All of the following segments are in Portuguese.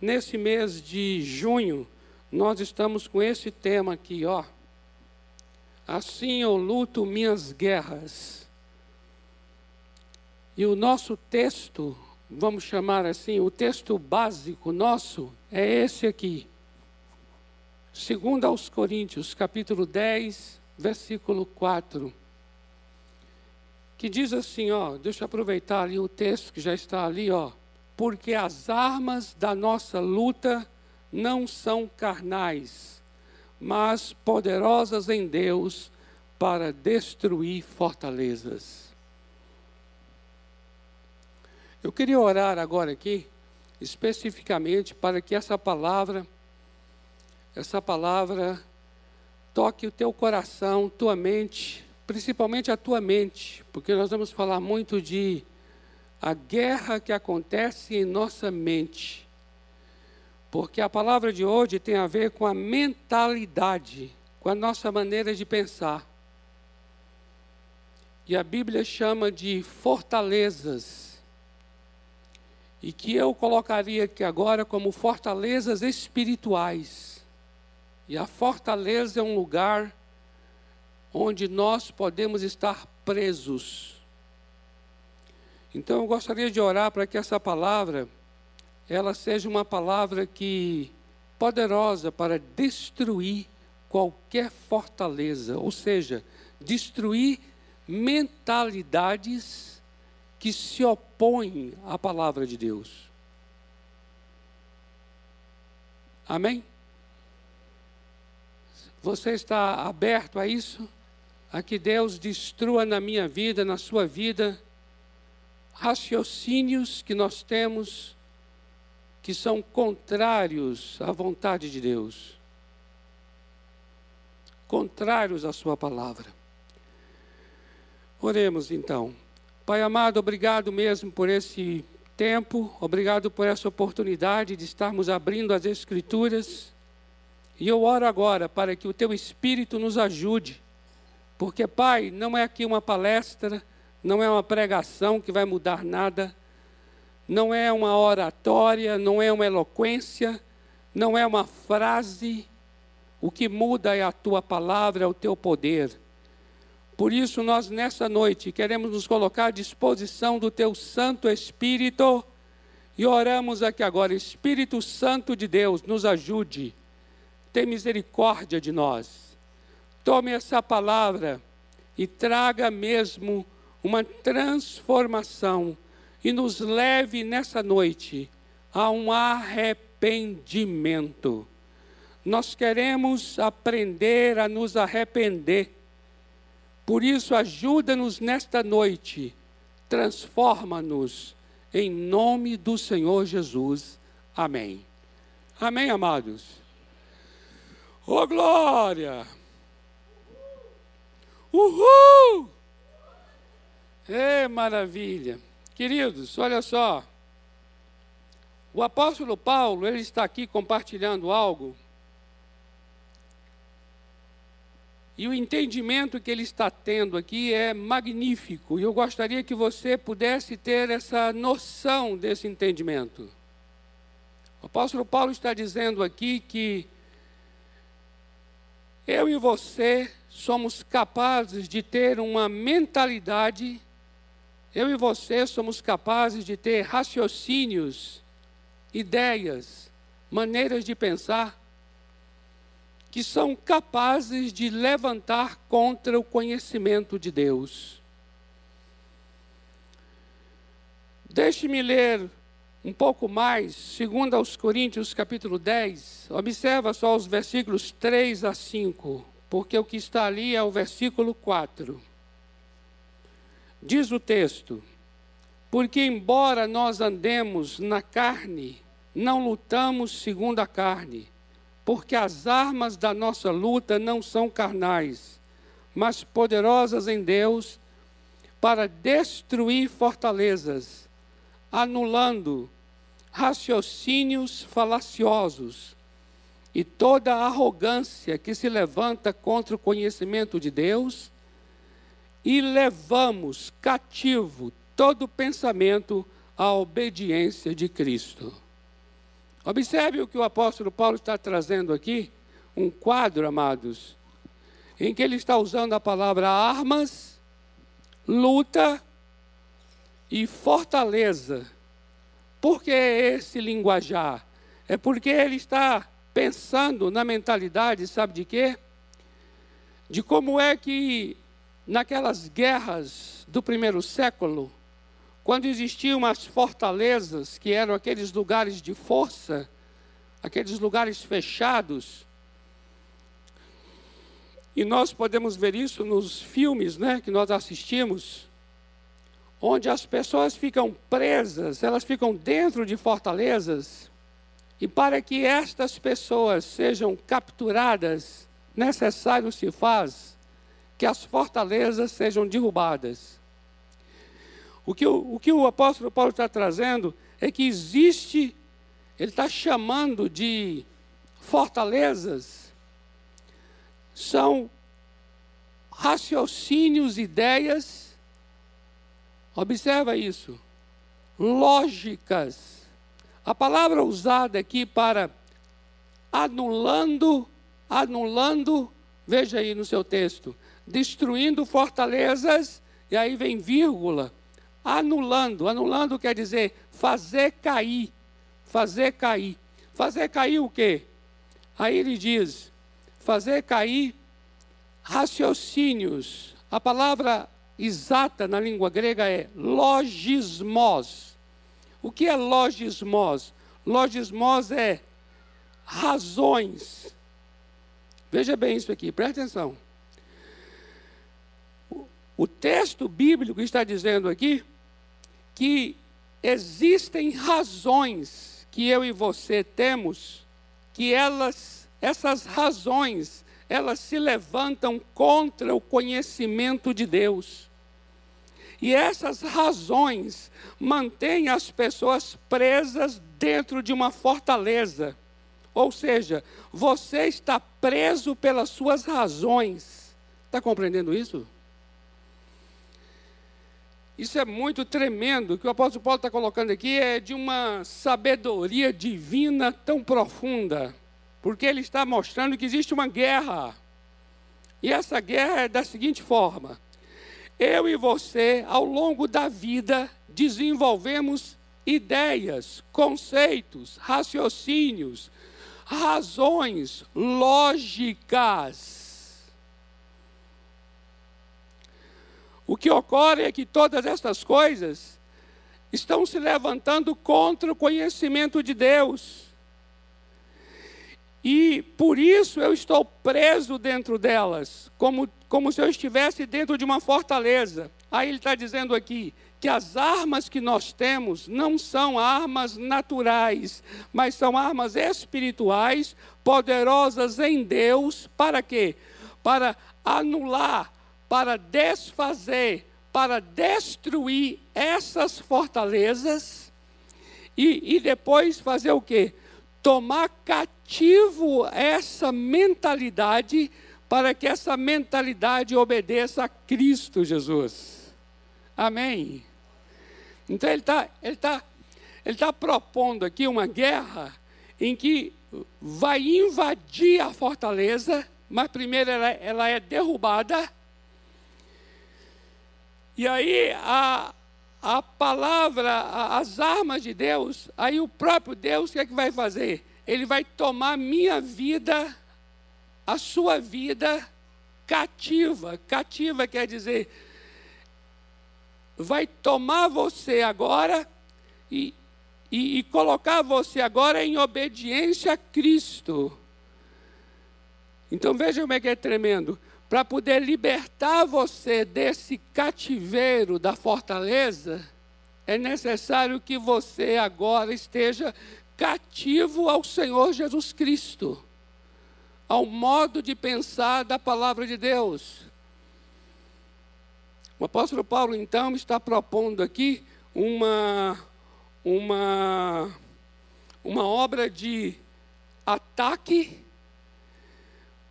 nesse mês de junho, nós estamos com esse tema aqui, ó. Assim eu luto minhas guerras. E o nosso texto, vamos chamar assim, o texto básico nosso é esse aqui. Segundo aos Coríntios, capítulo 10, versículo 4. Que diz assim, ó, deixa eu aproveitar ali o texto que já está ali, ó. Porque as armas da nossa luta não são carnais, mas poderosas em Deus para destruir fortalezas. Eu queria orar agora aqui, especificamente para que essa palavra, essa palavra toque o teu coração, tua mente, principalmente a tua mente, porque nós vamos falar muito de a guerra que acontece em nossa mente. Porque a palavra de hoje tem a ver com a mentalidade, com a nossa maneira de pensar. E a Bíblia chama de fortalezas. E que eu colocaria aqui agora como fortalezas espirituais. E a fortaleza é um lugar onde nós podemos estar presos. Então eu gostaria de orar para que essa palavra ela seja uma palavra que poderosa para destruir qualquer fortaleza, ou seja, destruir mentalidades que se opõem à palavra de Deus. Amém? Você está aberto a isso? A que Deus destrua na minha vida, na sua vida, raciocínios que nós temos que são contrários à vontade de Deus, contrários à Sua palavra. Oremos então. Pai amado, obrigado mesmo por esse tempo, obrigado por essa oportunidade de estarmos abrindo as Escrituras. E eu oro agora para que o Teu Espírito nos ajude, porque, Pai, não é aqui uma palestra, não é uma pregação que vai mudar nada não é uma oratória, não é uma eloquência, não é uma frase. O que muda é a tua palavra, é o teu poder. Por isso, nós nessa noite queremos nos colocar à disposição do teu Santo Espírito e oramos aqui agora, Espírito Santo de Deus, nos ajude, tem misericórdia de nós. Tome essa palavra e traga mesmo uma transformação e nos leve nessa noite a um arrependimento. Nós queremos aprender a nos arrepender. Por isso, ajuda-nos nesta noite, transforma-nos em nome do Senhor Jesus. Amém. Amém, amados. Oh, glória! Uhul! É maravilha! Queridos, olha só. O apóstolo Paulo, ele está aqui compartilhando algo. E o entendimento que ele está tendo aqui é magnífico. E eu gostaria que você pudesse ter essa noção desse entendimento. O apóstolo Paulo está dizendo aqui que eu e você somos capazes de ter uma mentalidade eu e você somos capazes de ter raciocínios, ideias, maneiras de pensar que são capazes de levantar contra o conhecimento de Deus. Deixe-me ler um pouco mais, segundo aos Coríntios capítulo 10, observa só os versículos 3 a 5, porque o que está ali é o versículo 4. Diz o texto: Porque, embora nós andemos na carne, não lutamos segundo a carne, porque as armas da nossa luta não são carnais, mas poderosas em Deus para destruir fortalezas, anulando raciocínios falaciosos e toda arrogância que se levanta contra o conhecimento de Deus e levamos cativo todo pensamento à obediência de Cristo. Observe o que o apóstolo Paulo está trazendo aqui, um quadro, amados, em que ele está usando a palavra armas, luta e fortaleza. Por que esse linguajar? É porque ele está pensando na mentalidade, sabe de quê? De como é que naquelas guerras do primeiro século, quando existiam as fortalezas, que eram aqueles lugares de força, aqueles lugares fechados, e nós podemos ver isso nos filmes né, que nós assistimos, onde as pessoas ficam presas, elas ficam dentro de fortalezas, e para que estas pessoas sejam capturadas, necessário se faz que as fortalezas sejam derrubadas. O que o, o, que o apóstolo Paulo está trazendo é que existe, ele está chamando de fortalezas, são raciocínios, ideias, observa isso, lógicas. A palavra usada aqui para anulando, anulando, veja aí no seu texto, destruindo fortalezas, e aí vem vírgula, anulando. Anulando quer dizer fazer cair, fazer cair. Fazer cair o quê? Aí ele diz, fazer cair raciocínios. A palavra exata na língua grega é logismos. O que é logismos? Logismos é razões. Veja bem isso aqui, presta atenção. O texto bíblico está dizendo aqui que existem razões que eu e você temos, que elas, essas razões, elas se levantam contra o conhecimento de Deus. E essas razões mantêm as pessoas presas dentro de uma fortaleza. Ou seja, você está preso pelas suas razões. Está compreendendo isso? Isso é muito tremendo. O que o apóstolo Paulo está colocando aqui é de uma sabedoria divina tão profunda, porque ele está mostrando que existe uma guerra. E essa guerra é da seguinte forma: eu e você, ao longo da vida, desenvolvemos ideias, conceitos, raciocínios, razões lógicas O que ocorre é que todas estas coisas estão se levantando contra o conhecimento de Deus. E por isso eu estou preso dentro delas, como, como se eu estivesse dentro de uma fortaleza. Aí ele está dizendo aqui que as armas que nós temos não são armas naturais, mas são armas espirituais, poderosas em Deus, para quê? Para anular para desfazer, para destruir essas fortalezas e, e depois fazer o quê? Tomar cativo essa mentalidade para que essa mentalidade obedeça a Cristo Jesus. Amém? Então ele está ele tá, ele tá propondo aqui uma guerra em que vai invadir a fortaleza, mas primeiro ela, ela é derrubada e aí a, a palavra, as armas de Deus, aí o próprio Deus o que é que vai fazer? Ele vai tomar minha vida, a sua vida cativa. Cativa quer dizer, vai tomar você agora e, e, e colocar você agora em obediência a Cristo. Então veja como é que é tremendo para poder libertar você desse cativeiro da fortaleza, é necessário que você agora esteja cativo ao Senhor Jesus Cristo, ao modo de pensar da palavra de Deus. O apóstolo Paulo, então, está propondo aqui uma, uma, uma obra de ataque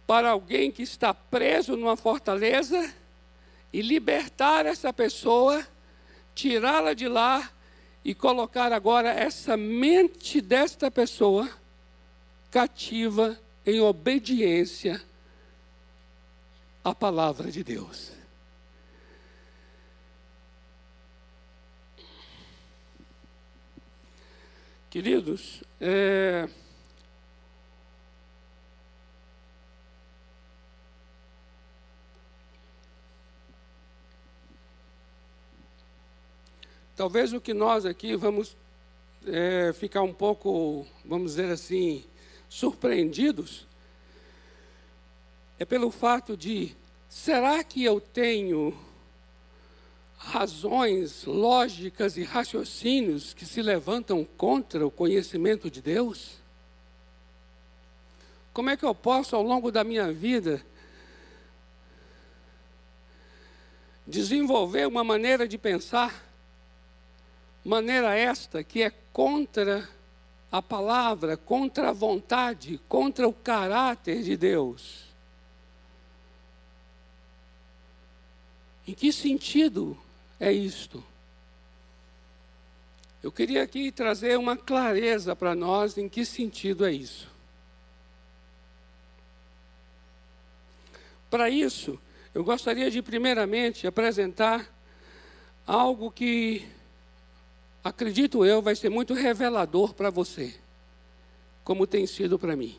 para alguém que está preso numa fortaleza e libertar essa pessoa, tirá-la de lá e colocar agora essa mente desta pessoa cativa em obediência à palavra de Deus. Queridos, é, Talvez o que nós aqui vamos é, ficar um pouco, vamos dizer assim, surpreendidos, é pelo fato de: será que eu tenho razões lógicas e raciocínios que se levantam contra o conhecimento de Deus? Como é que eu posso, ao longo da minha vida, desenvolver uma maneira de pensar Maneira esta que é contra a palavra, contra a vontade, contra o caráter de Deus. Em que sentido é isto? Eu queria aqui trazer uma clareza para nós em que sentido é isso. Para isso, eu gostaria de primeiramente apresentar algo que acredito eu, vai ser muito revelador para você, como tem sido para mim.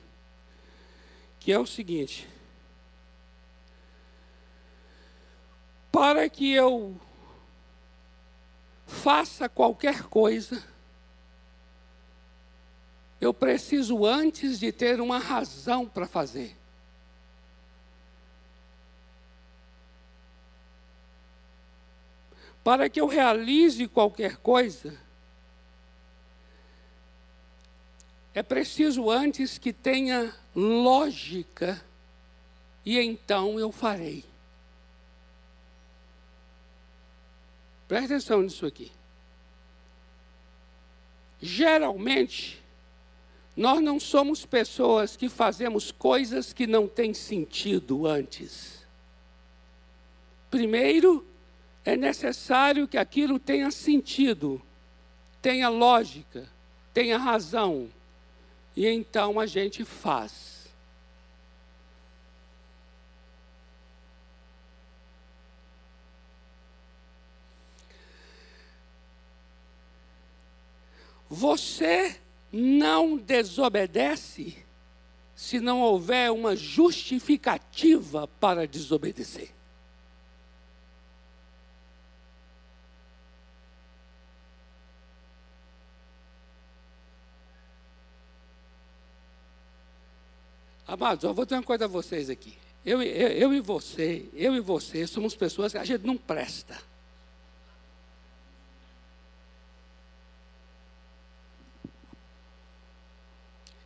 Que é o seguinte: para que eu faça qualquer coisa, eu preciso antes de ter uma razão para fazer. Para que eu realize qualquer coisa, é preciso antes que tenha lógica, e então eu farei. Preste atenção nisso aqui. Geralmente, nós não somos pessoas que fazemos coisas que não têm sentido antes. Primeiro, é necessário que aquilo tenha sentido, tenha lógica, tenha razão. E então a gente faz. Você não desobedece se não houver uma justificativa para desobedecer. Amados, eu vou dizer uma coisa a vocês aqui. Eu, eu, eu e você, eu e você somos pessoas que a gente não presta.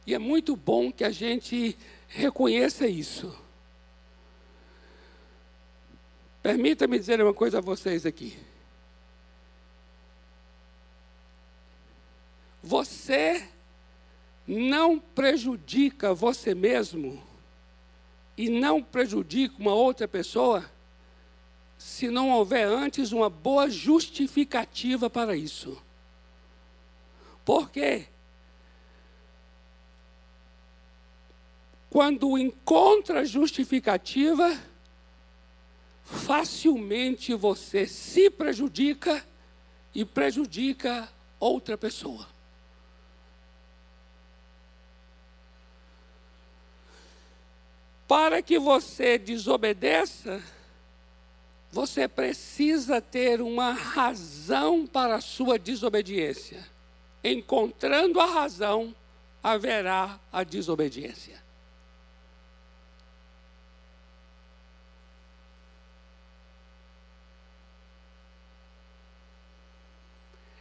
E é muito bom que a gente reconheça isso. Permita-me dizer uma coisa a vocês aqui. Você não prejudica você mesmo e não prejudica uma outra pessoa se não houver antes uma boa justificativa para isso. Por quê? Quando encontra justificativa, facilmente você se prejudica e prejudica outra pessoa. Para que você desobedeça, você precisa ter uma razão para a sua desobediência. Encontrando a razão, haverá a desobediência.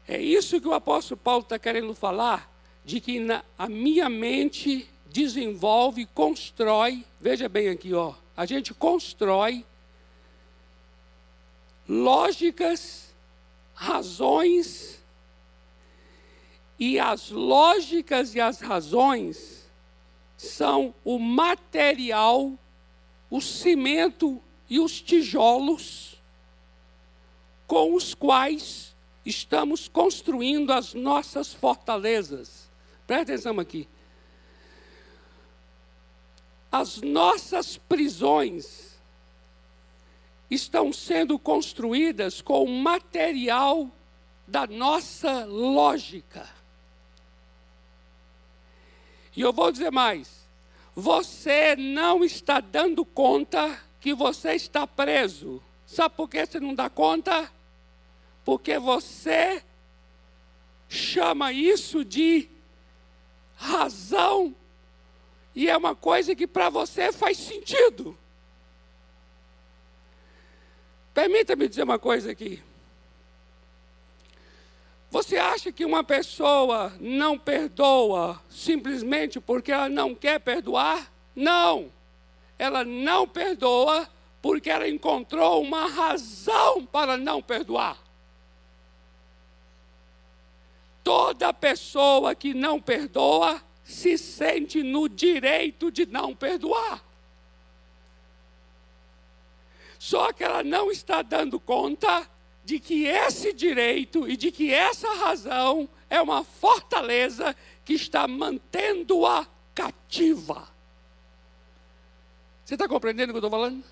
É isso que o apóstolo Paulo está querendo falar, de que na, a minha mente desenvolve, constrói, veja bem aqui, ó, a gente constrói lógicas, razões, e as lógicas e as razões são o material, o cimento e os tijolos com os quais estamos construindo as nossas fortalezas. Presta atenção aqui. As nossas prisões estão sendo construídas com o material da nossa lógica. E eu vou dizer mais: você não está dando conta que você está preso. Sabe por que você não dá conta? Porque você chama isso de razão e é uma coisa que para você faz sentido. Permita-me dizer uma coisa aqui. Você acha que uma pessoa não perdoa simplesmente porque ela não quer perdoar? Não. Ela não perdoa porque ela encontrou uma razão para não perdoar. Toda pessoa que não perdoa se sente no direito de não perdoar. Só que ela não está dando conta de que esse direito e de que essa razão é uma fortaleza que está mantendo-a cativa. Você está compreendendo o que eu estou falando?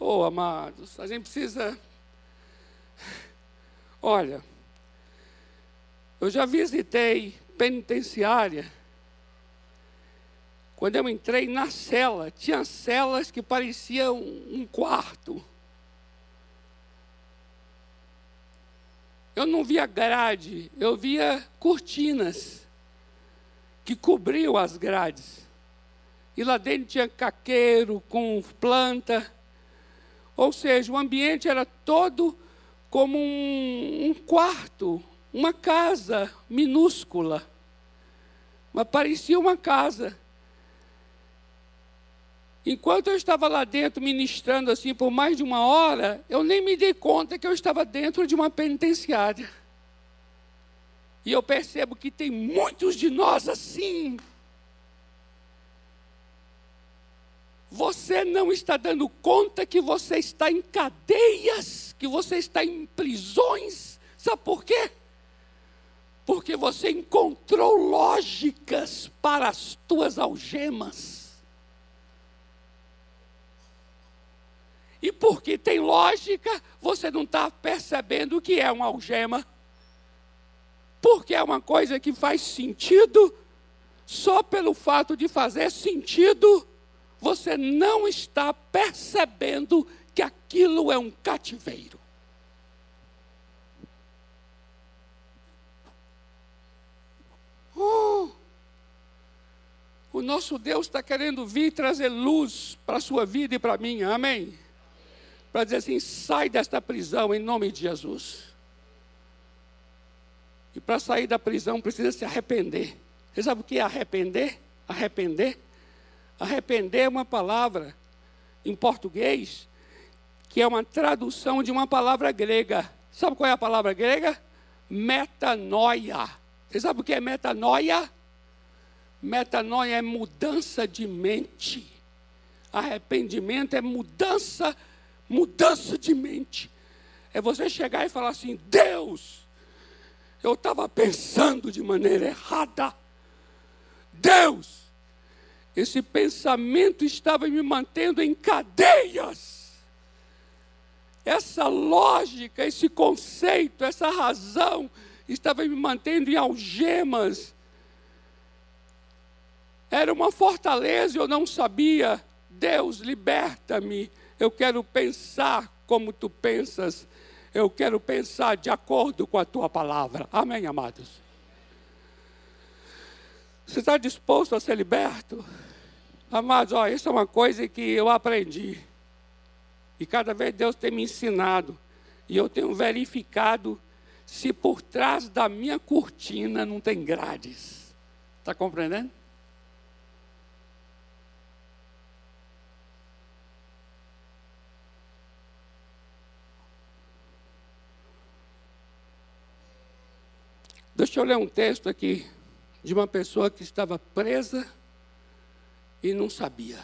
Oh, amados, a gente precisa. Olha, eu já visitei penitenciária. Quando eu entrei na cela, tinha celas que pareciam um quarto. Eu não via grade, eu via cortinas que cobriam as grades. E lá dentro tinha caqueiro com planta. Ou seja, o ambiente era todo como um, um quarto, uma casa minúscula. Mas parecia uma casa. Enquanto eu estava lá dentro ministrando assim por mais de uma hora, eu nem me dei conta que eu estava dentro de uma penitenciária. E eu percebo que tem muitos de nós assim. Você não está dando conta que você está em cadeias, que você está em prisões. Sabe por quê? Porque você encontrou lógicas para as tuas algemas. E porque tem lógica, você não está percebendo o que é uma algema. Porque é uma coisa que faz sentido, só pelo fato de fazer sentido, você não está percebendo que aquilo é um cativeiro. Oh, o nosso Deus está querendo vir trazer luz para a sua vida e para a minha, amém? Para dizer assim: sai desta prisão em nome de Jesus. E para sair da prisão precisa se arrepender. Você sabe o que é arrepender? Arrepender Arrepender é uma palavra em português que é uma tradução de uma palavra grega. Sabe qual é a palavra grega? Metanoia. Você sabe o que é metanoia? Metanoia é mudança de mente. Arrependimento é mudança, mudança de mente. É você chegar e falar assim: Deus, eu estava pensando de maneira errada. Deus, esse pensamento estava me mantendo em cadeias. Essa lógica, esse conceito, essa razão estava me mantendo em algemas. Era uma fortaleza, eu não sabia. Deus, liberta-me. Eu quero pensar como tu pensas. Eu quero pensar de acordo com a tua palavra. Amém, amados? Você está disposto a ser liberto? Amados, ó, isso é uma coisa que eu aprendi. E cada vez Deus tem me ensinado. E eu tenho verificado se por trás da minha cortina não tem grades. Está compreendendo? Deixa eu ler um texto aqui de uma pessoa que estava presa e não sabia.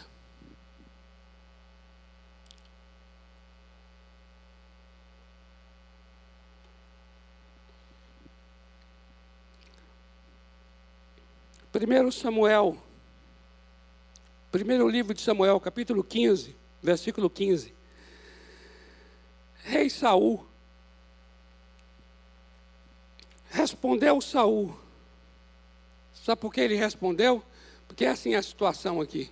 1 Samuel, primeiro livro de Samuel, capítulo 15, versículo 15. Rei Saul respondeu Saul. Sabe por que ele respondeu? Porque é assim a situação aqui.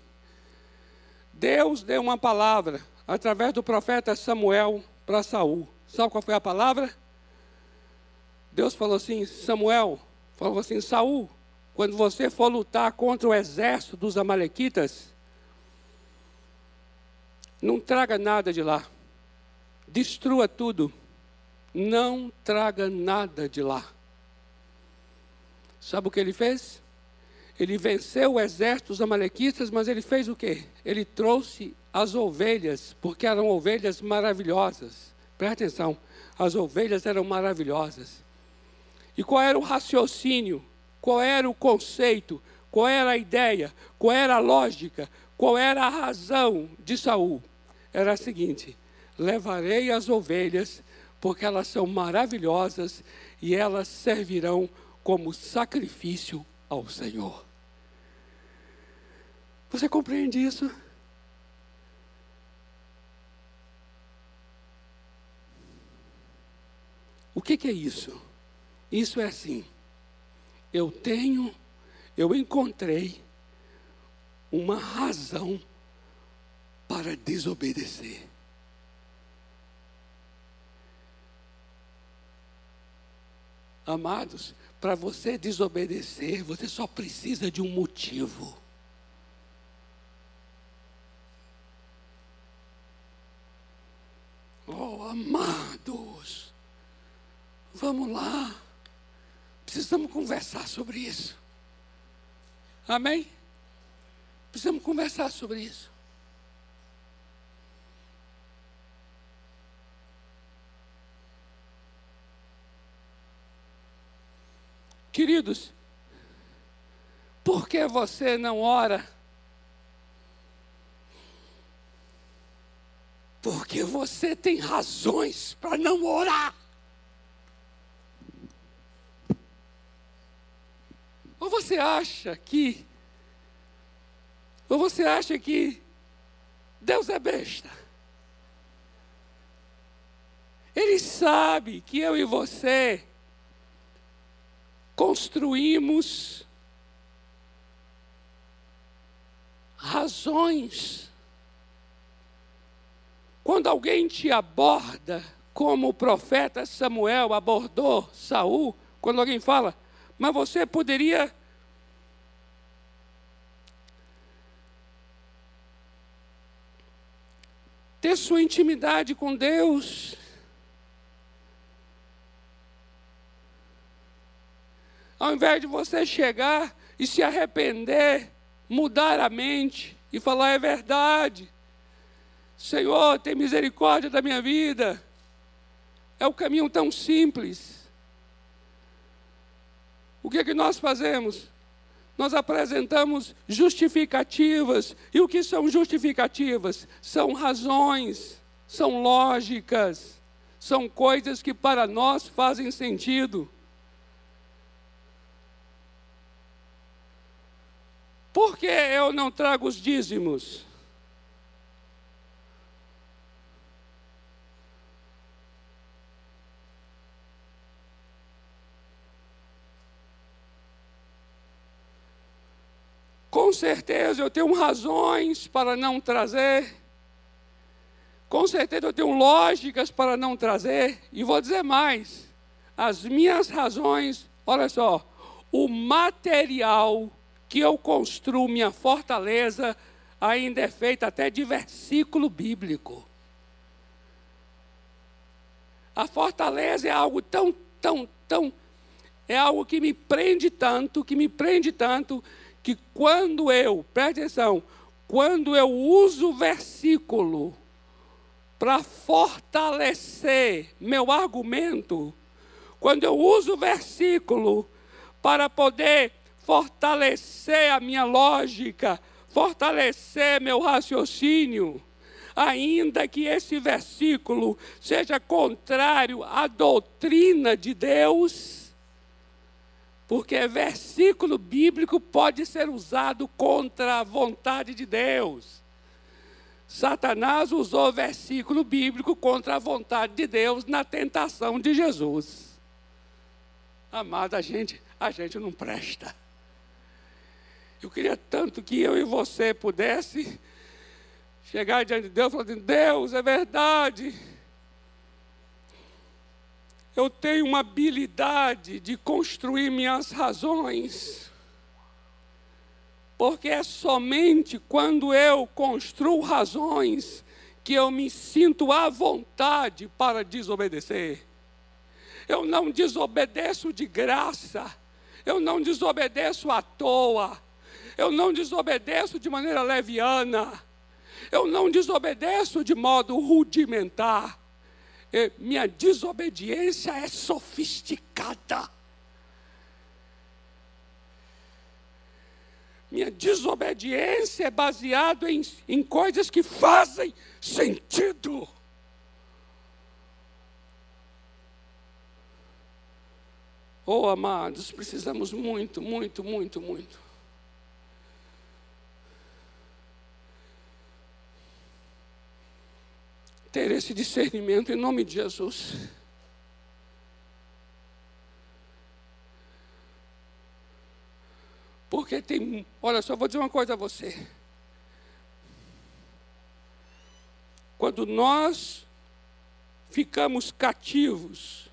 Deus deu uma palavra através do profeta Samuel para Saul. Sabe qual foi a palavra? Deus falou assim: Samuel, falou assim: Saul, quando você for lutar contra o exército dos Amalequitas, não traga nada de lá destrua tudo, não traga nada de lá. Sabe o que ele fez? Ele venceu o exército dos amalequitas, mas ele fez o quê? Ele trouxe as ovelhas, porque eram ovelhas maravilhosas. Presta atenção, as ovelhas eram maravilhosas. E qual era o raciocínio? Qual era o conceito? Qual era a ideia? Qual era a lógica? Qual era a razão de Saul? Era a seguinte: levarei as ovelhas, porque elas são maravilhosas e elas servirão como sacrifício ao Senhor. Você compreende isso? O que, que, é isso? Isso é assim. Eu tenho, eu encontrei uma razão para desobedecer. Amados, para você desobedecer, você só precisa de um motivo. Oh, amados, vamos lá. Precisamos conversar sobre isso. Amém? Precisamos conversar sobre isso. Queridos, por que você não ora? Porque você tem razões para não orar. Ou você acha que, ou você acha que Deus é besta? Ele sabe que eu e você construímos razões. Quando alguém te aborda, como o profeta Samuel abordou Saul, quando alguém fala, mas você poderia ter sua intimidade com Deus Ao invés de você chegar e se arrepender, mudar a mente e falar é verdade. Senhor, tem misericórdia da minha vida. É o caminho tão simples. O que é que nós fazemos? Nós apresentamos justificativas. E o que são justificativas? São razões, são lógicas, são coisas que para nós fazem sentido. Por que eu não trago os dízimos? Com certeza eu tenho razões para não trazer. Com certeza eu tenho lógicas para não trazer. E vou dizer mais: as minhas razões, olha só, o material que eu construo minha fortaleza ainda é feita até de versículo bíblico. A fortaleza é algo tão, tão, tão, é algo que me prende tanto, que me prende tanto, que quando eu, preste atenção, quando eu uso o versículo para fortalecer meu argumento, quando eu uso o versículo para poder fortalecer a minha lógica, fortalecer meu raciocínio, ainda que esse versículo seja contrário à doutrina de Deus, Porque versículo bíblico pode ser usado contra a vontade de Deus. Satanás usou versículo bíblico contra a vontade de Deus na tentação de Jesus. Amado, a gente, a gente não presta. Eu queria tanto que eu e você pudesse chegar diante de Deus falar assim, Deus, é verdade. Eu tenho uma habilidade de construir minhas razões. Porque é somente quando eu construo razões que eu me sinto à vontade para desobedecer. Eu não desobedeço de graça, eu não desobedeço à toa, eu não desobedeço de maneira leviana, eu não desobedeço de modo rudimentar. Minha desobediência é sofisticada. Minha desobediência é baseada em, em coisas que fazem sentido. Oh, amados, precisamos muito, muito, muito, muito. Ter esse discernimento em nome de Jesus. Porque tem, olha só, vou dizer uma coisa a você. Quando nós ficamos cativos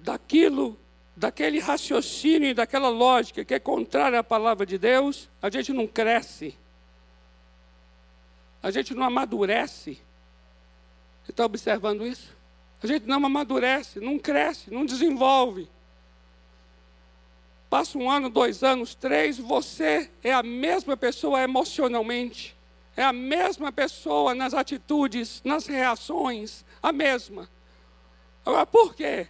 daquilo, daquele raciocínio e daquela lógica que é contrária à palavra de Deus, a gente não cresce. A gente não amadurece. Você está observando isso? A gente não amadurece, não cresce, não desenvolve. Passa um ano, dois anos, três, você é a mesma pessoa emocionalmente, é a mesma pessoa nas atitudes, nas reações, a mesma. Agora, por quê?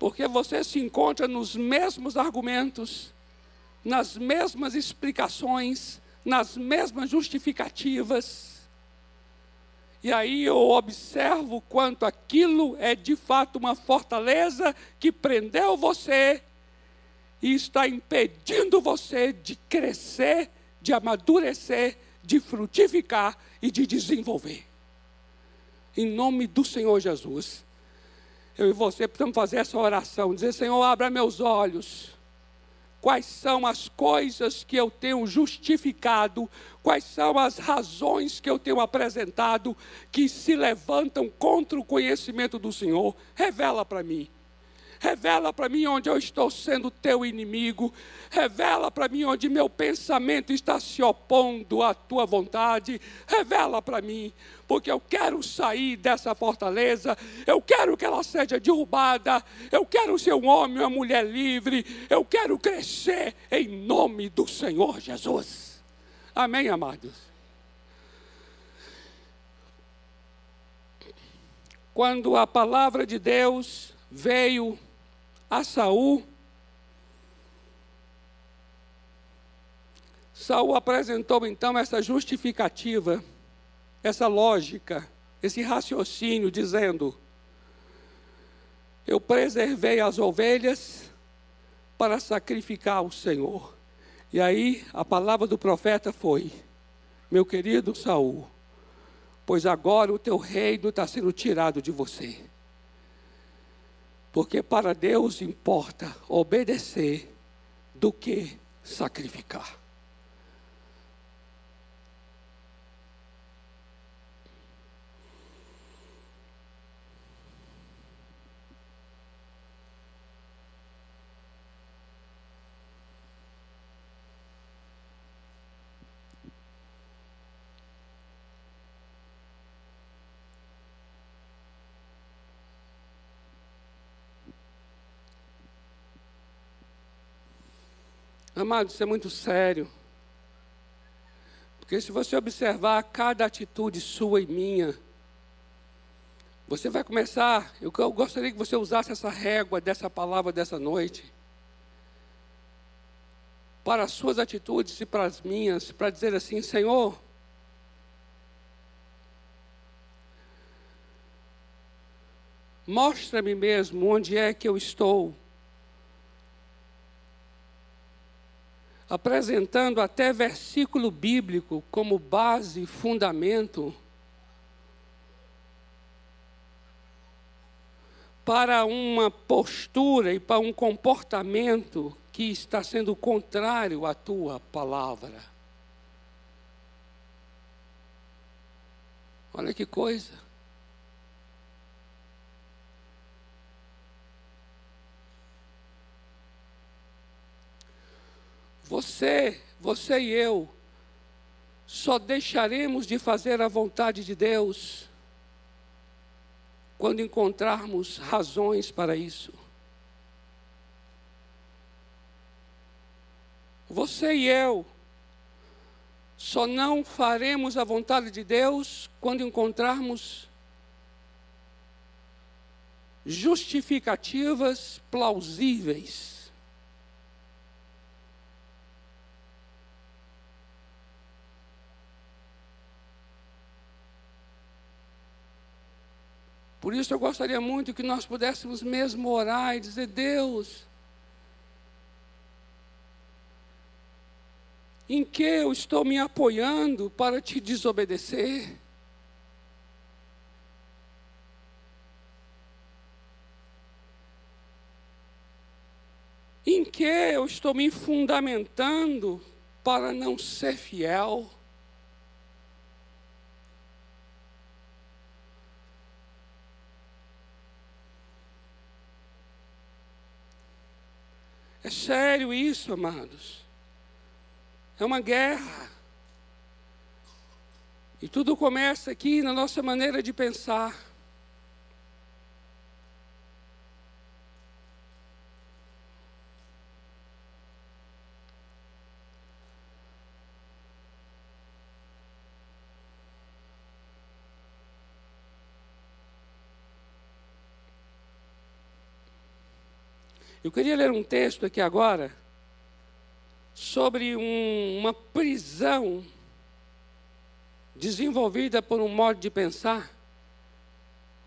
Porque você se encontra nos mesmos argumentos, nas mesmas explicações, nas mesmas justificativas e aí eu observo quanto aquilo é de fato uma fortaleza que prendeu você e está impedindo você de crescer, de amadurecer, de frutificar e de desenvolver. Em nome do Senhor Jesus, eu e você precisamos fazer essa oração, dizer: Senhor, abra meus olhos quais são as coisas que eu tenho justificado, quais são as razões que eu tenho apresentado que se levantam contra o conhecimento do Senhor. Revela para mim. Revela para mim onde eu estou sendo teu inimigo. Revela para mim onde meu pensamento está se opondo à tua vontade. Revela para mim, porque eu quero sair dessa fortaleza. Eu quero que ela seja derrubada. Eu quero ser um homem, uma mulher livre. Eu quero crescer em nome do Senhor Jesus. Amém, amados? Quando a palavra de Deus veio a Saul. Saul apresentou então essa justificativa, essa lógica, esse raciocínio, dizendo: Eu preservei as ovelhas para sacrificar ao Senhor. E aí a palavra do profeta foi: Meu querido Saul, pois agora o teu reino está sendo tirado de você. Porque para Deus importa obedecer do que sacrificar. Amado, isso é muito sério. Porque se você observar cada atitude sua e minha, você vai começar. Eu, eu gostaria que você usasse essa régua dessa palavra dessa noite. Para as suas atitudes e para as minhas, para dizer assim: Senhor, mostra-me mesmo onde é que eu estou. Apresentando até versículo bíblico como base, fundamento para uma postura e para um comportamento que está sendo contrário à tua palavra. Olha que coisa. Você, você e eu, só deixaremos de fazer a vontade de Deus quando encontrarmos razões para isso. Você e eu só não faremos a vontade de Deus quando encontrarmos justificativas plausíveis. Por isso eu gostaria muito que nós pudéssemos mesmo orar e dizer: Deus, em que eu estou me apoiando para te desobedecer? Em que eu estou me fundamentando para não ser fiel? É sério isso, amados. É uma guerra. E tudo começa aqui na nossa maneira de pensar. Eu queria ler um texto aqui agora sobre um, uma prisão desenvolvida por um modo de pensar.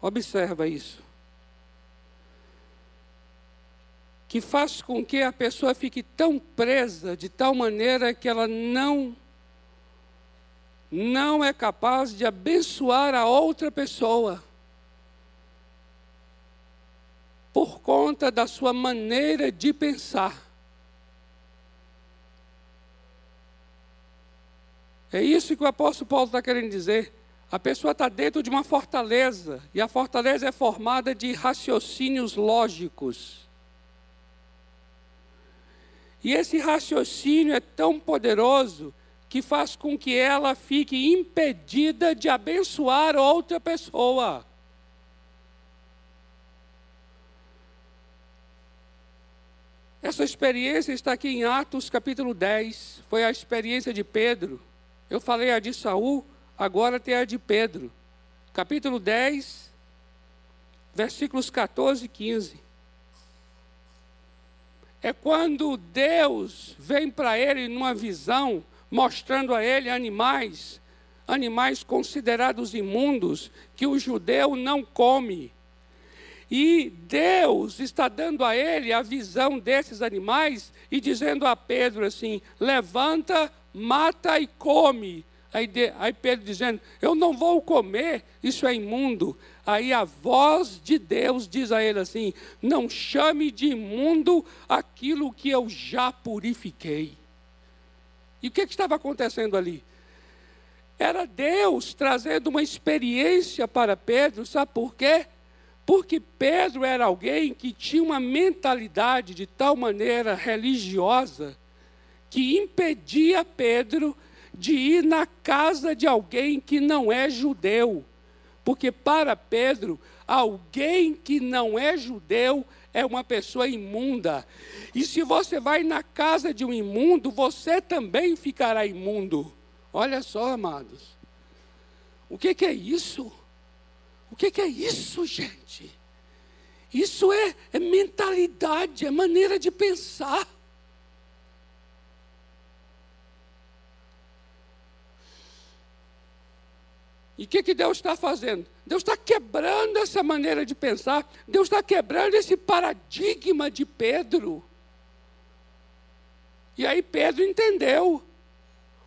Observa isso. Que faz com que a pessoa fique tão presa de tal maneira que ela não não é capaz de abençoar a outra pessoa. Por conta da sua maneira de pensar. É isso que o apóstolo Paulo está querendo dizer. A pessoa está dentro de uma fortaleza, e a fortaleza é formada de raciocínios lógicos. E esse raciocínio é tão poderoso que faz com que ela fique impedida de abençoar outra pessoa. Essa experiência está aqui em Atos capítulo 10. Foi a experiência de Pedro. Eu falei a de Saul, agora tem a de Pedro. Capítulo 10, versículos 14 e 15. É quando Deus vem para ele numa visão, mostrando a ele animais, animais considerados imundos, que o judeu não come. E Deus está dando a ele a visão desses animais e dizendo a Pedro assim: levanta, mata e come. Aí, de, aí Pedro dizendo: Eu não vou comer, isso é imundo. Aí a voz de Deus diz a ele assim: Não chame de imundo aquilo que eu já purifiquei. E o que, que estava acontecendo ali? Era Deus trazendo uma experiência para Pedro, sabe por quê? Porque Pedro era alguém que tinha uma mentalidade de tal maneira religiosa que impedia Pedro de ir na casa de alguém que não é judeu. Porque para Pedro, alguém que não é judeu é uma pessoa imunda. E se você vai na casa de um imundo, você também ficará imundo. Olha só, amados. O que, que é isso? O que, que é isso, gente? Isso é, é mentalidade, é maneira de pensar. E o que, que Deus está fazendo? Deus está quebrando essa maneira de pensar, Deus está quebrando esse paradigma de Pedro. E aí Pedro entendeu.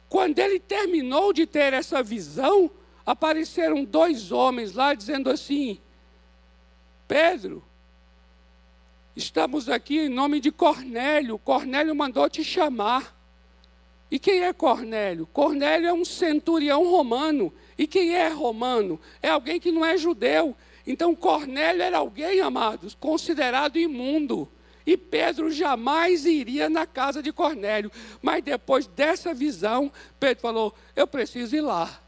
Quando ele terminou de ter essa visão, apareceram dois homens lá dizendo assim: Pedro, estamos aqui em nome de Cornélio. Cornélio mandou te chamar. E quem é Cornélio? Cornélio é um centurião romano. E quem é romano? É alguém que não é judeu. Então Cornélio era alguém, amados, considerado imundo. E Pedro jamais iria na casa de Cornélio. Mas depois dessa visão, Pedro falou: Eu preciso ir lá.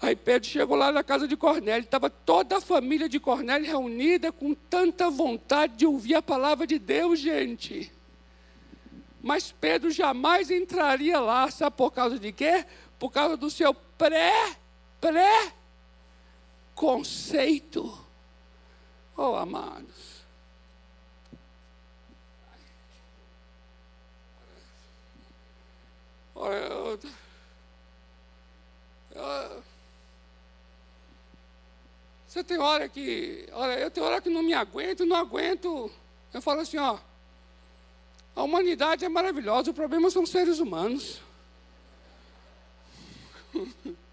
Aí Pedro chegou lá na casa de Cornélio, estava toda a família de Cornélio reunida com tanta vontade de ouvir a palavra de Deus, gente. Mas Pedro jamais entraria lá, sabe por causa de quê? Por causa do seu pré, pré conceito. Oh, amados. Olha, eu, eu, você tem hora que, olha, eu tenho hora que não me aguento, não aguento. Eu falo assim, ó, a humanidade é maravilhosa, o problema são seres humanos.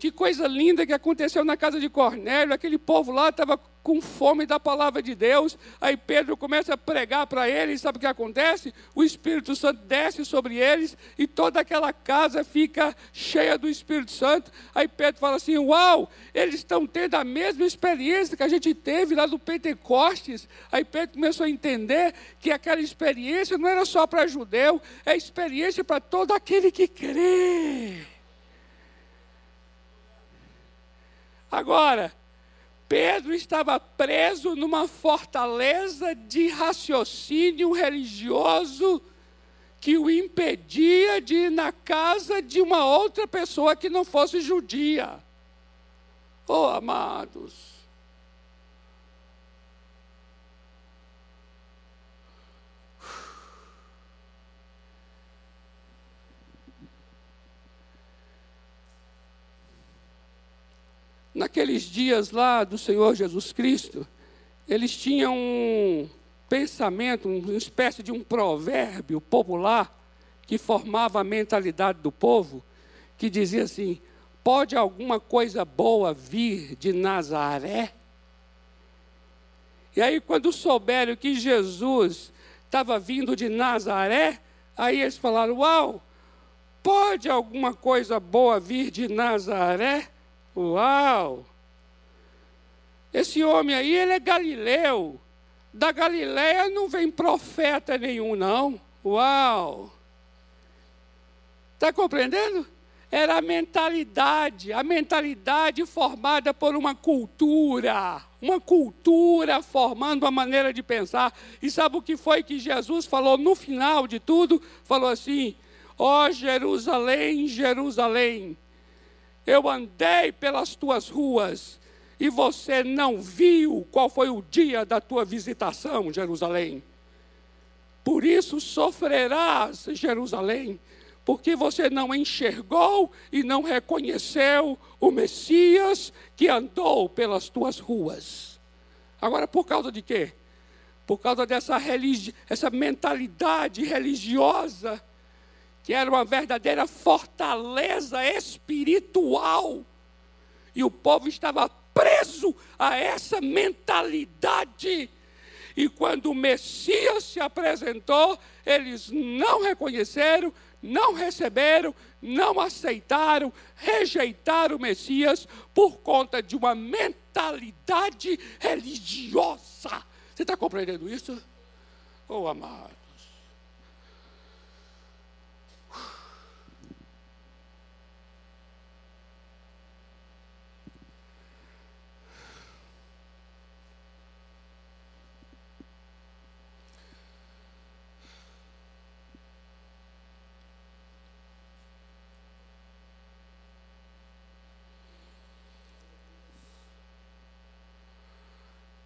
Que coisa linda que aconteceu na casa de Cornélio. Aquele povo lá estava com fome da palavra de Deus. Aí Pedro começa a pregar para eles. Sabe o que acontece? O Espírito Santo desce sobre eles e toda aquela casa fica cheia do Espírito Santo. Aí Pedro fala assim: Uau, eles estão tendo a mesma experiência que a gente teve lá do Pentecostes. Aí Pedro começou a entender que aquela experiência não era só para judeu, é experiência para todo aquele que crê. Agora, Pedro estava preso numa fortaleza de raciocínio religioso que o impedia de ir na casa de uma outra pessoa que não fosse judia. Oh, amados. Naqueles dias lá do Senhor Jesus Cristo, eles tinham um pensamento, uma espécie de um provérbio popular que formava a mentalidade do povo, que dizia assim: pode alguma coisa boa vir de Nazaré? E aí, quando souberam que Jesus estava vindo de Nazaré, aí eles falaram: Uau, pode alguma coisa boa vir de Nazaré? Uau! Esse homem aí, ele é galileu. Da Galileia não vem profeta nenhum, não. Uau! Está compreendendo? Era a mentalidade, a mentalidade formada por uma cultura, uma cultura formando uma maneira de pensar. E sabe o que foi que Jesus falou no final de tudo? Falou assim: Ó oh, Jerusalém, Jerusalém, eu andei pelas tuas ruas e você não viu qual foi o dia da tua visitação, Jerusalém. Por isso sofrerás, Jerusalém, porque você não enxergou e não reconheceu o Messias que andou pelas tuas ruas. Agora, por causa de quê? Por causa dessa religi essa mentalidade religiosa que era uma verdadeira fortaleza espiritual. E o povo estava preso a essa mentalidade. E quando o Messias se apresentou, eles não reconheceram, não receberam, não aceitaram, rejeitaram o Messias por conta de uma mentalidade religiosa. Você está compreendendo isso? Oh, amado.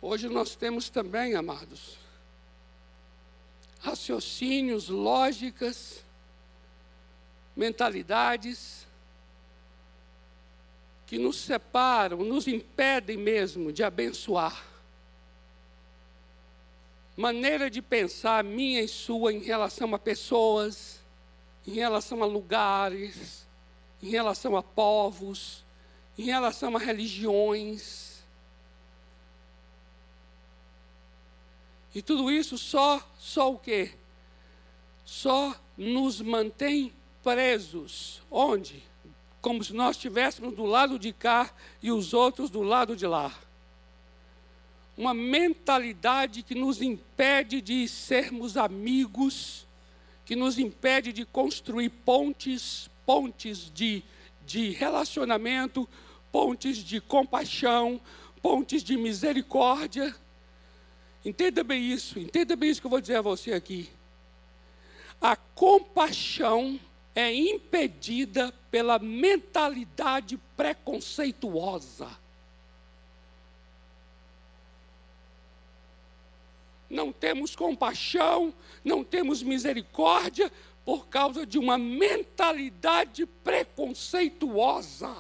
Hoje nós temos também, amados, raciocínios, lógicas mentalidades que nos separam, nos impedem mesmo de abençoar. Maneira de pensar minha e sua em relação a pessoas, em relação a lugares, em relação a povos, em relação a religiões. E tudo isso só, só o quê? Só nos mantém presos. Onde? Como se nós estivéssemos do lado de cá e os outros do lado de lá. Uma mentalidade que nos impede de sermos amigos, que nos impede de construir pontes, pontes de, de relacionamento, pontes de compaixão, pontes de misericórdia. Entenda bem isso, entenda bem isso que eu vou dizer a você aqui. A compaixão é impedida pela mentalidade preconceituosa. Não temos compaixão, não temos misericórdia por causa de uma mentalidade preconceituosa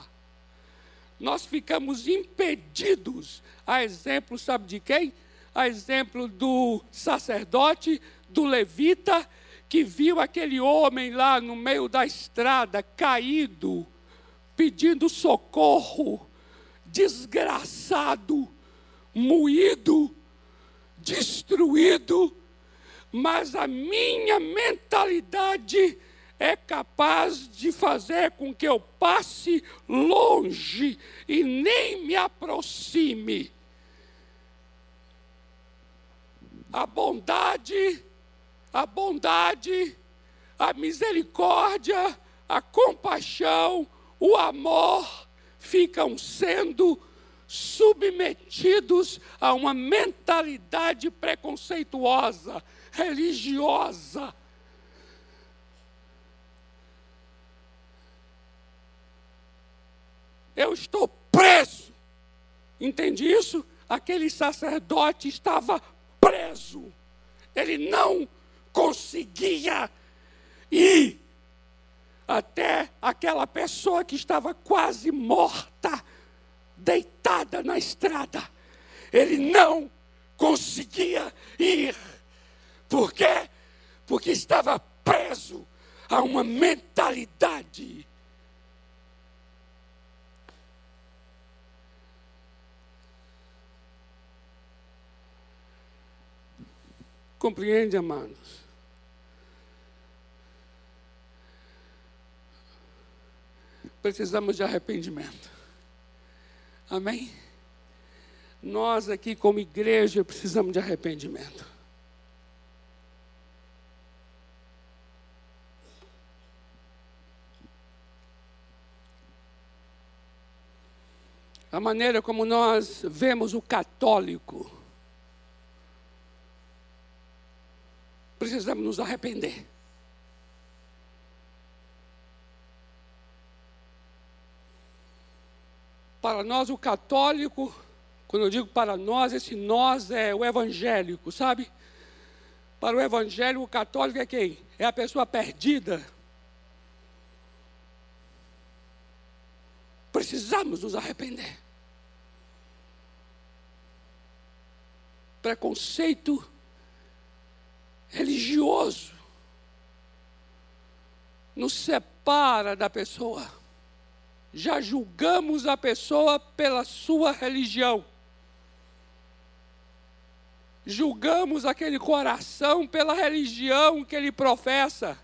nós ficamos impedidos, a exemplo, sabe de quem? A exemplo do sacerdote, do levita, que viu aquele homem lá no meio da estrada, caído, pedindo socorro, desgraçado, moído, destruído, mas a minha mentalidade é capaz de fazer com que eu passe longe e nem me aproxime. A bondade, a bondade, a misericórdia, a compaixão, o amor ficam sendo submetidos a uma mentalidade preconceituosa, religiosa eu estou preso. Entende isso? Aquele sacerdote estava preso. Ele não conseguia ir até aquela pessoa que estava quase morta, deitada na estrada. Ele não conseguia ir. Por quê? Porque estava preso a uma mentalidade Compreende, amados? Precisamos de arrependimento. Amém? Nós aqui, como igreja, precisamos de arrependimento. A maneira como nós vemos o católico precisamos nos arrepender. Para nós, o católico, quando eu digo para nós, esse nós é o evangélico, sabe? Para o evangélico, o católico é quem? É a pessoa perdida. Precisamos nos arrepender. Preconceito religioso nos separa da pessoa. Já julgamos a pessoa pela sua religião. Julgamos aquele coração pela religião que ele professa.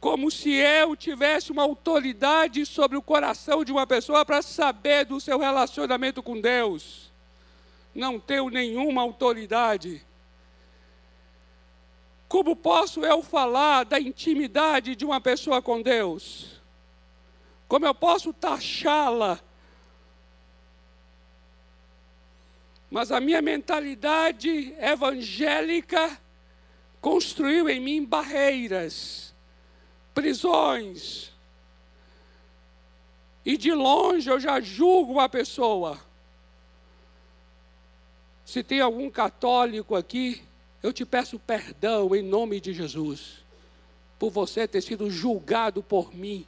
Como se eu tivesse uma autoridade sobre o coração de uma pessoa para saber do seu relacionamento com Deus. Não tenho nenhuma autoridade como posso eu falar da intimidade de uma pessoa com Deus? Como eu posso taxá-la? Mas a minha mentalidade evangélica construiu em mim barreiras, prisões. E de longe eu já julgo uma pessoa. Se tem algum católico aqui, eu te peço perdão em nome de Jesus. por você ter sido julgado por mim.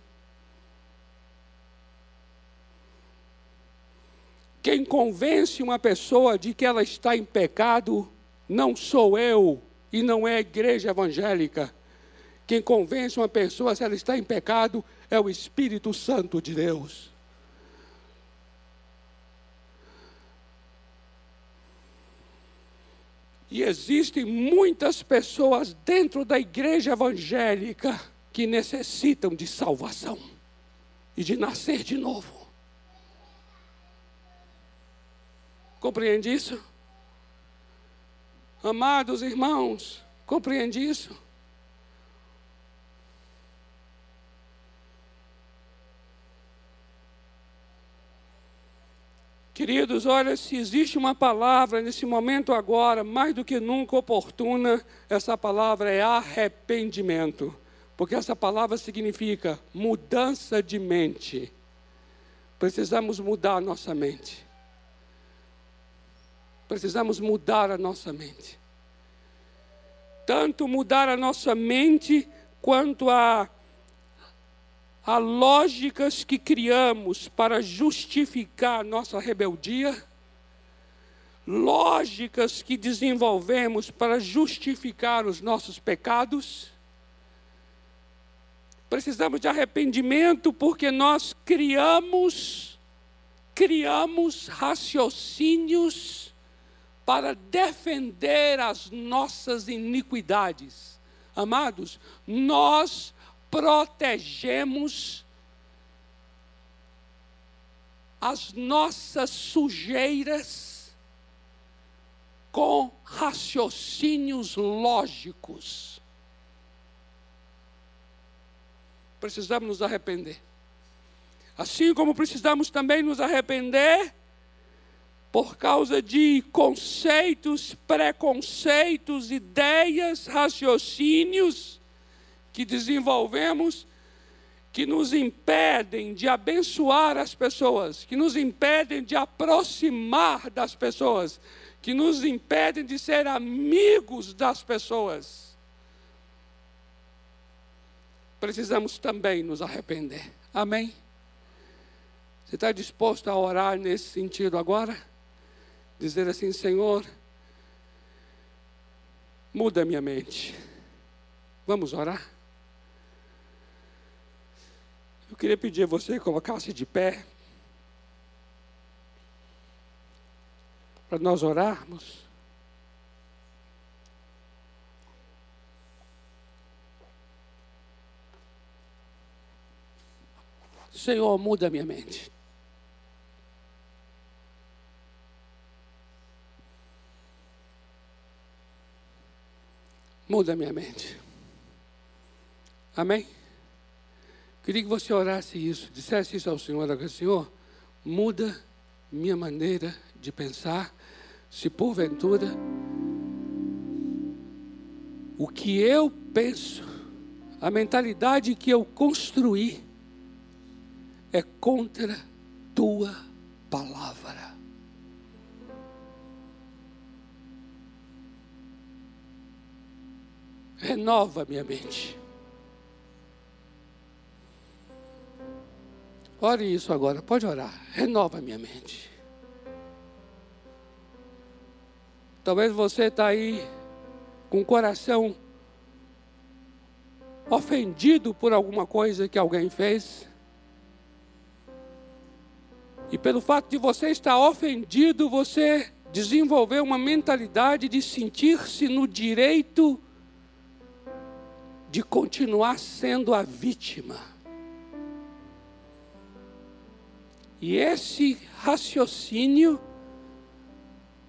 Quem convence uma pessoa de que ela está em pecado não sou eu e não é a igreja evangélica. Quem convence uma pessoa se ela está em pecado é o Espírito Santo de Deus. E existem muitas pessoas dentro da igreja evangélica que necessitam de salvação e de nascer de novo. Compreende isso? Amados irmãos, compreende isso? Queridos, olha, se existe uma palavra nesse momento agora, mais do que nunca oportuna, essa palavra é arrependimento. Porque essa palavra significa mudança de mente. Precisamos mudar a nossa mente. Precisamos mudar a nossa mente. Tanto mudar a nossa mente, quanto a Há lógicas que criamos para justificar nossa rebeldia, lógicas que desenvolvemos para justificar os nossos pecados. Precisamos de arrependimento porque nós criamos, criamos raciocínios para defender as nossas iniquidades. Amados, nós protegemos as nossas sujeiras com raciocínios lógicos. Precisamos nos arrepender. Assim como precisamos também nos arrepender por causa de conceitos, preconceitos, ideias, raciocínios que desenvolvemos que nos impedem de abençoar as pessoas, que nos impedem de aproximar das pessoas, que nos impedem de ser amigos das pessoas. Precisamos também nos arrepender. Amém? Você está disposto a orar nesse sentido agora? Dizer assim, Senhor, muda minha mente. Vamos orar? Eu queria pedir a você que colocasse de pé para nós orarmos. Senhor, muda minha mente. Muda minha mente. Amém? Queria que você orasse isso, dissesse isso ao Senhor, agora, Senhor, muda minha maneira de pensar, se porventura o que eu penso, a mentalidade que eu construí é contra tua palavra. Renova minha mente. Ore isso agora, pode orar. Renova minha mente. Talvez você está aí com o coração ofendido por alguma coisa que alguém fez. E pelo fato de você estar ofendido, você desenvolveu uma mentalidade de sentir-se no direito de continuar sendo a vítima. E esse raciocínio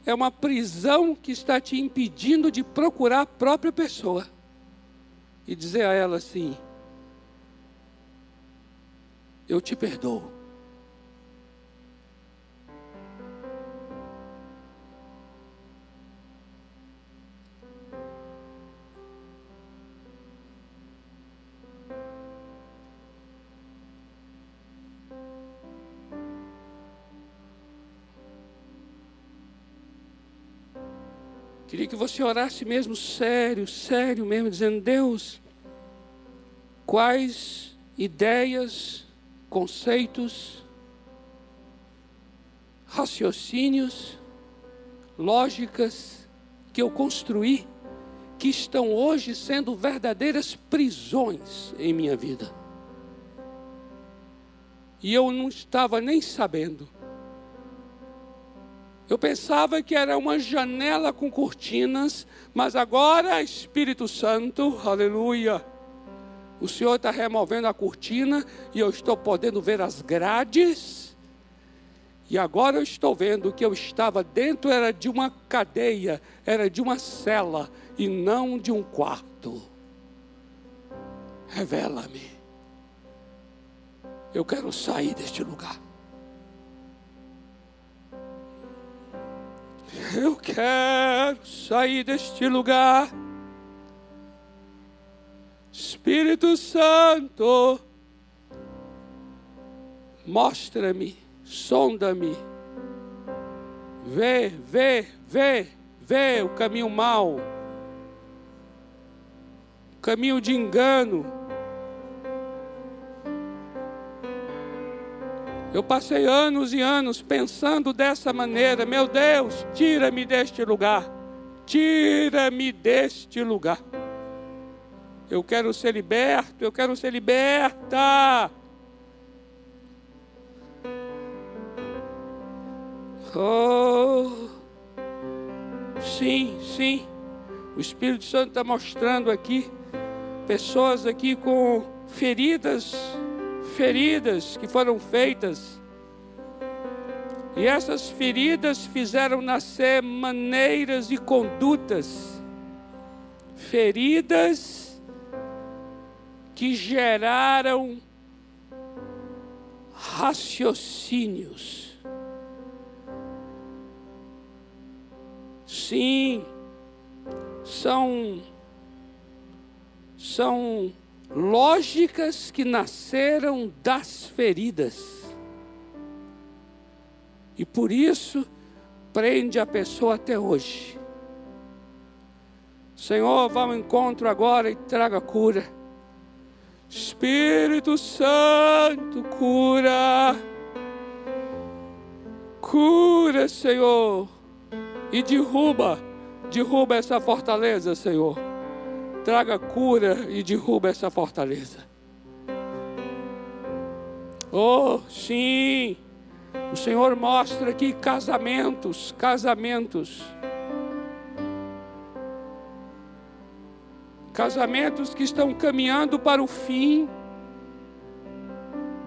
é uma prisão que está te impedindo de procurar a própria pessoa e dizer a ela assim: Eu te perdoo. Que você orasse mesmo sério, sério mesmo, dizendo: Deus, quais ideias, conceitos, raciocínios, lógicas que eu construí que estão hoje sendo verdadeiras prisões em minha vida. E eu não estava nem sabendo. Eu pensava que era uma janela com cortinas, mas agora, Espírito Santo, aleluia, o Senhor está removendo a cortina e eu estou podendo ver as grades. E agora eu estou vendo que eu estava dentro era de uma cadeia, era de uma cela e não de um quarto. Revela-me. Eu quero sair deste lugar. Eu quero sair deste lugar. Espírito Santo, mostra-me, sonda-me, vê, vê, vê, vê o caminho mau, o caminho de engano. Eu passei anos e anos pensando dessa maneira, meu Deus, tira-me deste lugar, tira-me deste lugar. Eu quero ser liberto, eu quero ser liberta. Oh, sim, sim. O Espírito Santo está mostrando aqui pessoas aqui com feridas, feridas que foram feitas. E essas feridas fizeram nascer maneiras e condutas, feridas que geraram raciocínios. Sim, são são lógicas que nasceram das feridas. E por isso prende a pessoa até hoje. Senhor, vá ao encontro agora e traga cura. Espírito Santo, cura. Cura, Senhor. E derruba, derruba essa fortaleza, Senhor. Traga cura e derruba essa fortaleza. Oh, sim. O Senhor mostra aqui casamentos, casamentos casamentos que estão caminhando para o fim,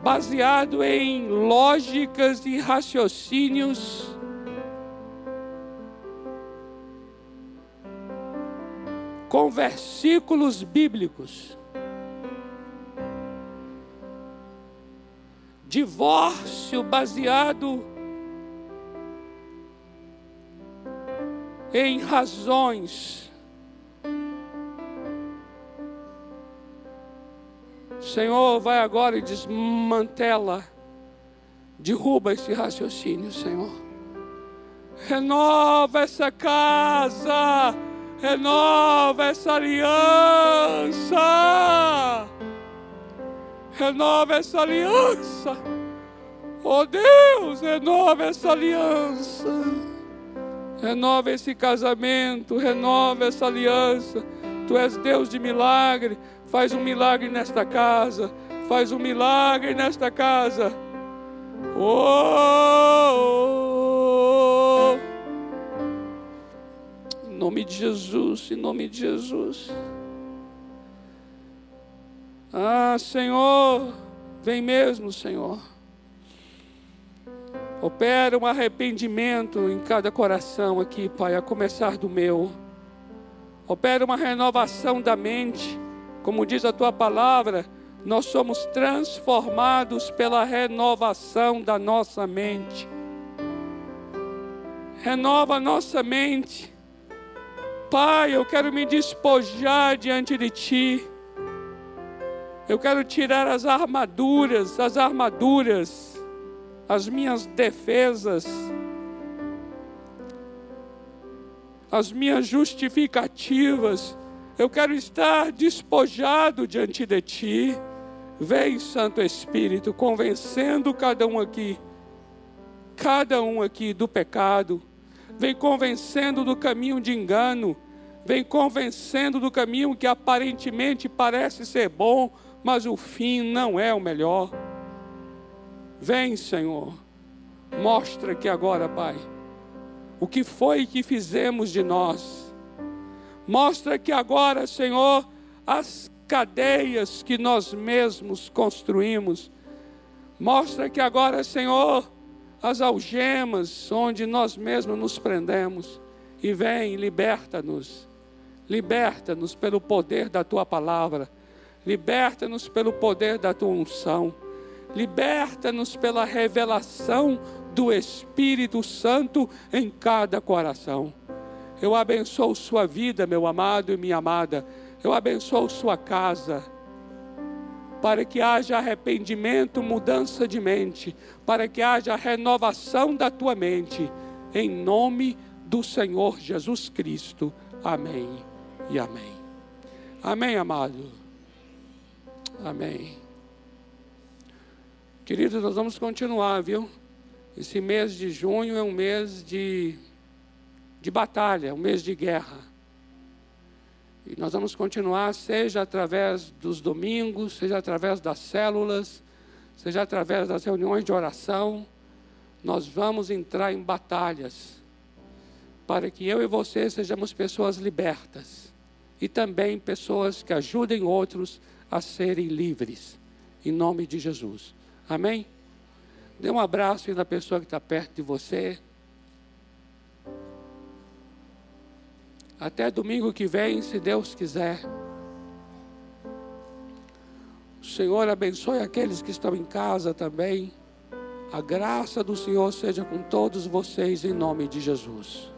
baseado em lógicas e raciocínios. Com versículos bíblicos. Divórcio baseado em razões Senhor, vai agora e desmantela, derruba esse raciocínio, Senhor. Renova essa casa, renova essa aliança, renova essa aliança. Oh Deus, renova essa aliança, renova esse casamento, renova essa aliança. Tu és Deus de milagre. Faz um milagre nesta casa. Faz um milagre nesta casa. Oh, oh, Em nome de Jesus, em nome de Jesus. Ah, Senhor, vem mesmo, Senhor. Opera um arrependimento em cada coração aqui, Pai, a começar do meu. Opera uma renovação da mente como diz a tua palavra, nós somos transformados pela renovação da nossa mente. Renova a nossa mente. Pai, eu quero me despojar diante de ti. Eu quero tirar as armaduras, as armaduras, as minhas defesas, as minhas justificativas Eu quero estar despojado diante de Ti. Vem, Santo Espírito, convencendo cada um aqui, cada um aqui do pecado. Vem convencendo do caminho de engano. Vem convencendo do caminho que aparentemente parece ser bom, mas o fim não é o melhor. Vem, Senhor, mostra que agora, Pai, o que foi que fizemos de nós Mostra que agora, Senhor, as cadeias que nós mesmos construímos. Mostra que agora, Senhor, as algemas onde nós mesmos nos prendemos. E vem, liberta-nos. Liberta-nos pelo poder da tua palavra. Liberta-nos pelo poder da tua unção. Liberta-nos pela revelação do Espírito Santo em cada coração. Eu abençoo sua vida, meu amado e minha amada. Eu abençoo sua casa. Para que haja arrependimento, mudança de mente. Para que haja renovação da tua mente. Em nome do Senhor Jesus Cristo. Amém e amém. Amém, amado. Amém. Queridos, nós vamos continuar, viu? Esse mês de junho é um mês de de batalha, um mês de guerra. E nós vamos continuar, seja através dos domingos, seja através das células, seja através das reuniões de oração, nós vamos entrar em batalhas para que eu e você sejamos pessoas libertas e também pessoas que ajudem outros a serem livres, em nome de Jesus. Amém? Dê um abraço na pessoa que está perto de você. Até domingo que vem, se Deus quiser. O Senhor abençoe aqueles que estão em casa também. A graça do Senhor seja com todos vocês, em nome de Jesus.